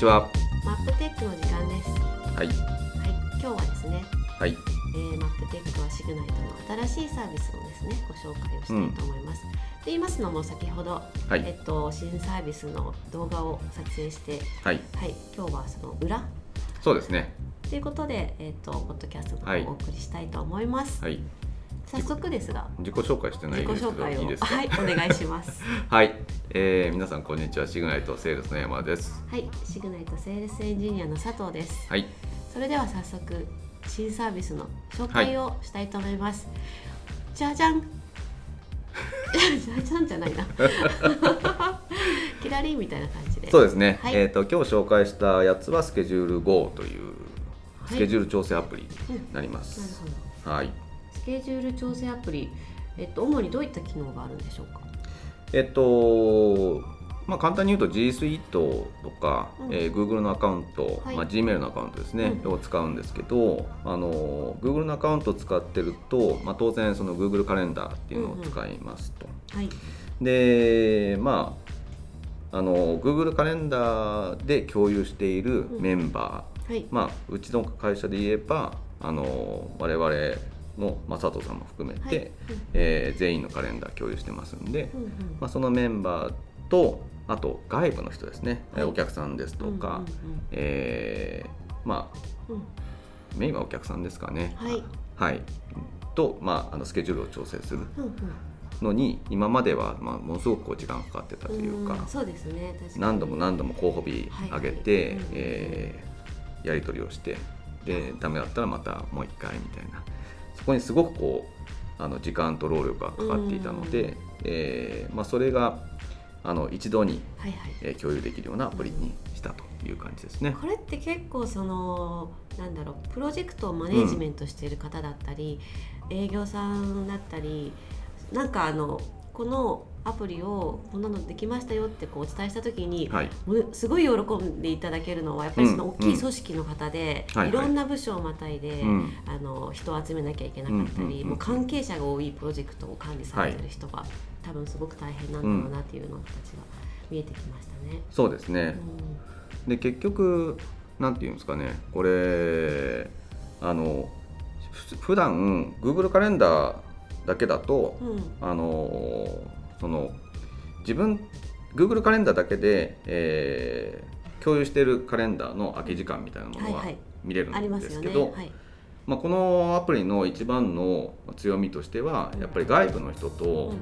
ちは。マップテックの時間です。ははい。い、今日はですね、はい。えーマップテックとはシグナイトの新しいサービスのですね、ご紹介をしたいと思います。と言いますのも先ほど、はいえっと新サービスの動画を撮影して、はい。はい、今日はその裏そうですね。ということで、えっとポッドキャストをお送りしたいと思います。はい。早速ですが、自己紹介してない自己ですけど、紹介をいいですか。はいお願いします。はい。えー皆さんこんにちは。シグナイトセールスの山です。はい、シグナイトセールスエンジニアの佐藤です。はい。それでは早速新サービスの紹介をしたいと思います。じゃじゃん。じゃじゃんじゃないな。キラリンみたいな感じで。そうですね。はいえっ、と今日紹介したやつはスケジュール Go というはいスケジュール調整アプリうんになりまなるす。ほど。はい。スケジュール調整アプリ、えっと主にどういった機能があるんでしょうか？えっと、まあ、簡単に言うと G Suite とか、うんえー Google のアカウント、はいまあ、Gmail のアカウントですね、うんを使うんですけどあの Google のアカウントを使ってると、まあ、当然その Google カレンダーっていうのを使いますと。はい。でまああの Google カレンダーで共有しているメンバー、はい。まあ、うちの会社で言えばあの我々の、まあ、佐藤さんも含めて、はい。えー全員のカレンダー共有してますんで、うんうん。まあ、そのメンバーとあと外部の人ですね、はい。お客さんですとか、うんうんえーまあうん。うんメインはお客さんですかね。はい。はい。と、まあ、あのスケジュールを調整するうんうん。のに今までは、まあ、ものすごくこう時間かかってたというか、んそうですね。何度も何度も候補日上げて、はい。はいえーやり取りをしてでダメだったらまたもう一回みたいなそこにすごくこうあの時間と労力がかかっていたので、えーまあ、それがあの一度に、はいはい。えー共有できるようなアプリにしたという感じですね。これって結構そのなんだろうプロジェクトをマネージメントしている方だったり、営業さんだったりなんかあのこのアプリをこんなのできましたよってこうお伝えした時に、はい、むすごい喜んでいただけるのはやっぱりその大きい組織の方で、うんうんいろんな部署をまたいで、うん。あの人を集めなきゃいけなかったり、うんうんうん。もう関係者が多いプロジェクトを管理されてる人が、多分すごく大変なんだろうなっていうのたちが見えてきましたね。そうですね、で結局なんていうんですかね。これあのふ普段 Google カレンダーだけだと、うんうん。あのその自分 Google カレンダーだけで、えー共有しているカレンダーの空き時間みたいなものは見れるん。ですけど、はい。まあ、このアプリの一番の強みとしてはやっぱり外部の人と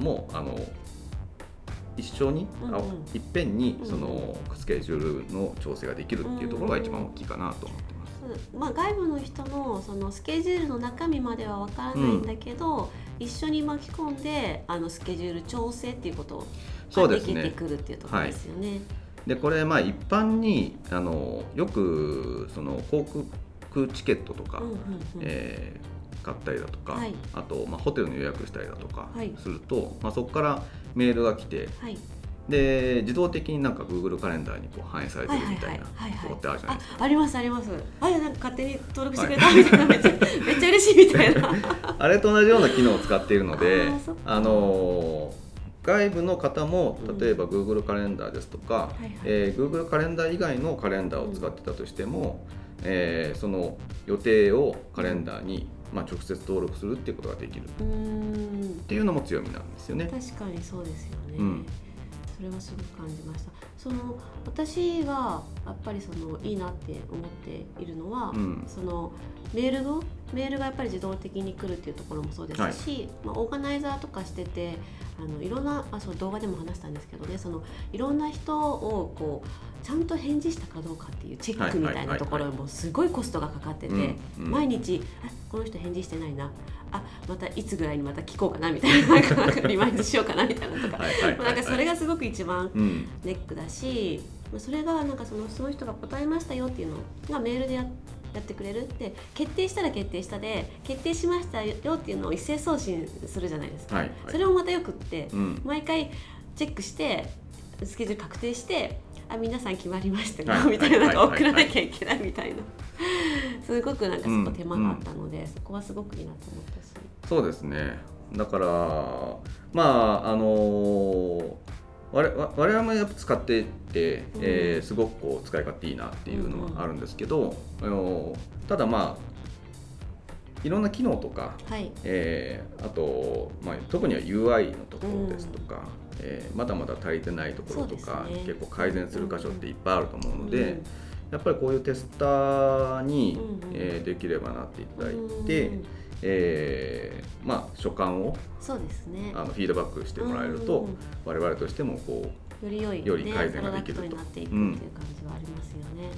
も、あの一緒に、あうんうん。いっぺんにうんそのスケジュールの調整ができるっていうところが一番大きいかなと思ってまあ、外部の人のそのスケジュールの中身までは分からないんだけど、一緒に巻き込んであのスケジュール調整っていうことそうですができてねくるっていうところですよね。でこれまあ一般にあのよくその航空チケットとか、うんうんうん。えー買ったりだとか、はい。あと、まあ、ホテルの予約したりだとかはい。すると、まあ、そこからメールが来てはいで自動的になんか Google カレンダーにこう反映されてはいはいるみたいなはいはい。とこってあるじゃないあですか。ありますあります。あれなんか勝手に登録してくれたみたい。な、めっちゃめっちゃ嬉しいみたいな。あれと同じような機能を使っているので あのー外部の方もうん。例えば Google カレンダーですとか、はいはい。えー Google カレンダー以外のカレンダーを使ってたとしても、えーその予定をカレンダーに、まあ、直接登録するっていうことができる。っていうのも強みなんですよね。確かにそうですよね、うんそれはすごく感じました。その私がやっぱりそのいいなって思っているのは、うん。そのメールのメールがやっぱり自動的に来るっていうところもそうですし、まあ、オーガナイザーとかしててあのいろんなあそう動画でも話したんですけどねそのいろんな人をこうちゃんと返事したかどうかっていうチェックみたいなところにもすごいコストがかかってて、うんうん。毎日あこの人返事してないな。あまたいつぐらいにまた聞こうかなみたいな なんかリマインドしようかなみたいなとか。はいはいはいはい。なんかそれがすごく一番うん。ネックだしまあそれがなんかそのその人が答えましたよっていうのがメールでややってくれるって決定したら決定したで決定しましたよっていうのを一斉送信するじゃないですか、はいはい。それもまたよくって、うん。毎回チェックしてスケジュール確定してあ皆さん決まりましたよ、はい。みたいな送らなきゃいけないみたいな、すごくなんかそこ手間があったので、そこはすごくいいなと思ったし。そうですね。だからまああの我々我々もやっぱ使ってて、えー、すごくこう使い勝手いいなっていうのはあるんですけど、あのただまあいろんな機能とか、はい、えー、あと、まあ、特には UI のところですとか、うん、えー、まだまだ足りてないところとか、ね、結構改善する箇所っていっぱいあると思うので、うん、やっぱりこういうテスターに、うん、えー、できればなっていただいて、うん、えー、まあ、所感をそうですね。あのフィードバックしてもらえると、我々としてもこうより良い、ね、より改善ができると。になっていくっていう感じはありますよね。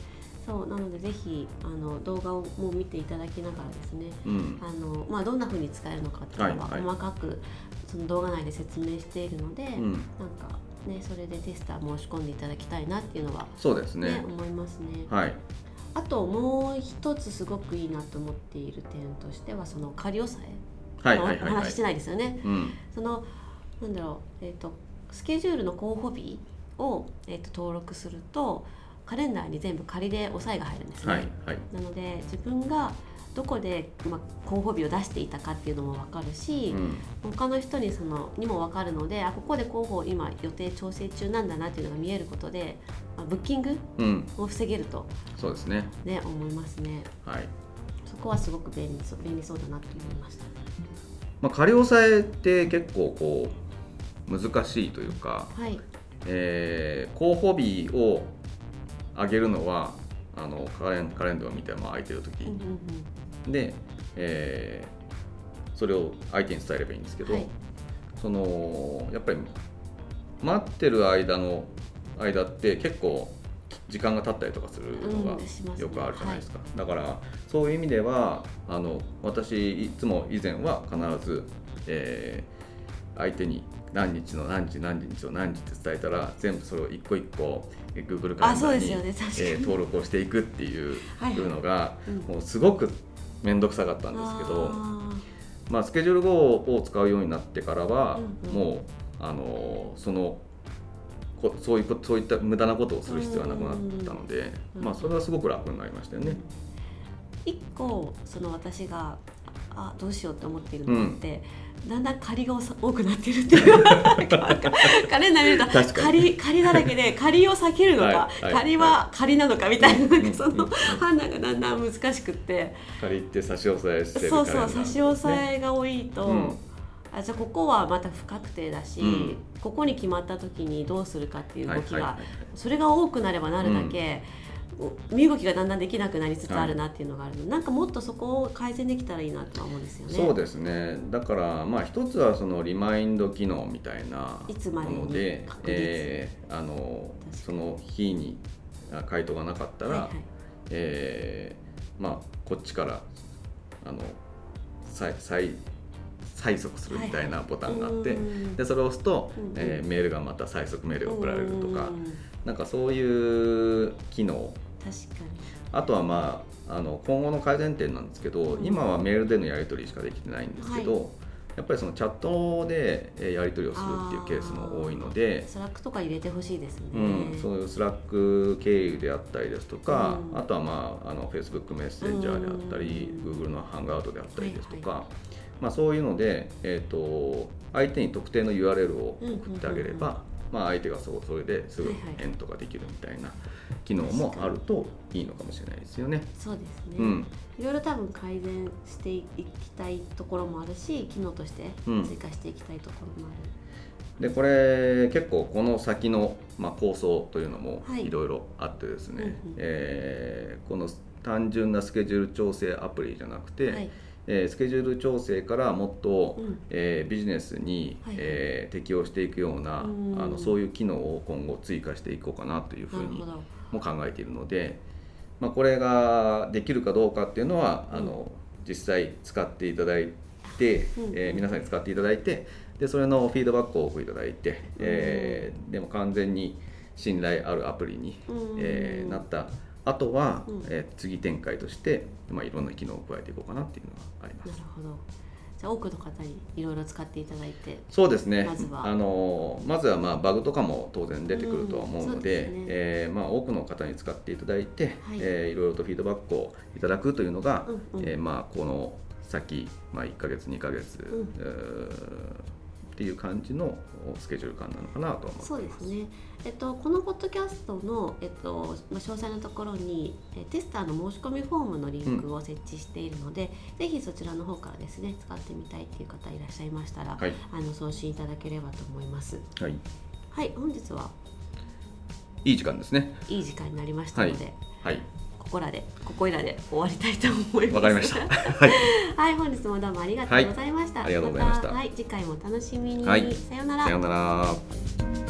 そうなのでぜひあの動画をも見ていただきながらですね、うん、あのまあ、どんなふうに使えるのかっていうのは細かくその動画内で説明しているので、なんかねそれでテスター申し込んでいただきたいなっていうのは、そうですね思いますね。はいあともう一つすごくいいなと思っている点としてはその仮押さえ、はいはいはい、話してないですよね。うん、そのなんだろうえっ、ー、とスケジュールの候補日を、えーと登録するとカレンダーに全部仮で押さえが入るんですね、はいはい、なので自分がどこで、まあ、候補日を出していたかっていうのも分かるし、うん、他の人にそのにも分かるのであここで候補今予定調整中なんだなっていうのが見えることで、まあ、ブッキングを防げると、うん、そうですね。ね思いますね。はい、そこはすごく便利便利そうだなと思いました。まあ、仮押さえって結構こう難しいというか、はい。えー、候補日を上げるのはあのカレンカレンダーを見て、まあ、空いてる時、で、えー、それを相手に伝えればいいんですけど、はい、そのやっぱり待ってる間の間って結構時間が経ったりとかするのがよくあるじゃないですか、うんすねはい、だからそういう意味ではあの私いつも以前は必ず、えー、相手に何日の何時何日の何時って伝えたら全部それを一個一個 Google カレンダーに、ねえー、登録をしていくっていうのが、はいはい、もうすごく面倒くさかったんですけど、まあ、スケジュール GO を使うようになってからは、うんうん、もうあのそのこそういうそういった無駄なことをする必要はなくなったので、まあ、それはすごく楽になりましたよね。一個その私があどうしようって思っているのって、うん、だんだん仮が多くなってるっていう。カレンダー見ると仮仮だらけで 仮を避けるのか、はいはい、仮は仮なのかみたいななんかその判断がだんだん難しくって。仮って差し押さえしてるそうそう差し押さえが多いと、うん、あじゃあここはまた不確定だし、うん、ここに決まった時にどうするかっていう動きが、それが多くなればなるだけ、身動きがだんだんできなくなりつつあるなっていうのがあるので、はい、なんかもっとそこを改善できたらいいなとは思うんですよね。そうですね。だからまあ一つはそのリマインド機能みたいなものでえー、あのその日に回答がなかったら、はいはい、えー、まあこっちからあの再再催促するみたいなボタンがあって、はい、でそれを押すと、うんうん、えー、メールがまた催促メールが送られるとか、ん。なんかそういう機能確かに。あとはまああの今後の改善点なんですけど、うん、今はメールでのやり取りしかできてないんですけど、はい、やっぱりそのチャットでやり取りをするっていうケースも多いのでスラックとか入れてほしいですね、うん、そういうスラック経由であったりですとか、うん、あとはまああの Facebook メッセンジャーであったり、うん、Google のハングアウトであったりですとか、はいはい、まあ、そういうので、えーと、相手に特定の URL を送ってあげれば、まあ、相手がそうそれですぐ返答ができるみたいな機能もあるといいのかもしれないですよね。そうですね、うん、いろいろ多分改善していきたいところもあるし機能として追加していきたいところもある。うん、でこれ結構この先の、まあ、構想というのもい。ろいろあってですね、はいえー、この単純なスケジュール調整アプリじゃなくて、はいえー、スケジュール調整からもっと、うん、えー、ビジネスに、はい、えー、適用していくようなあのそういう機能を今後追加していこうかなというふうにも考えているので、まあ、これができるかどうかっていうのは、うん、あの実際使っていただいて、うん、えー、皆さんに使っていただいてでそれのフィードバックをいただいて、えー、でも完全に信頼あるアプリに、えー、なったあとは、うん、えー、次展開として、まあ、いろんな機能を加えていこうかなっていうのがあります。なるほど。じゃあ多くの方にいろいろ使っていただいてそうですね。まずは。あのまずはまあバグとかも当然出てくるとは思うので,、うん、ね。えー、まあ、多くの方に使っていただいて、はい。えー、いろいろとフィードバックをいただくというのが、うんうん、えー、まあ、この先、まあ、1か月2か月、うん、っていう感じのスケジュール感なのかなと思ってます。そうですね。えっとこのポッドキャストのえっとまあ詳細のところにえテスターの申し込みフォームのリンクを設置しているので、ぜひそちらの方からですね使ってみたいっていう方いらっしゃいましたら、はいあの送信いただければと思います。はい、はい、本日は？いい時間ですね。いい時間になりましたので、はい、ここらでここいらで終わりたいと思います。わかりました。はい、はい、本日もどうもありがとうございました。はいありがとうございましたはい、次回もお楽しみに。はいさようならさようなら。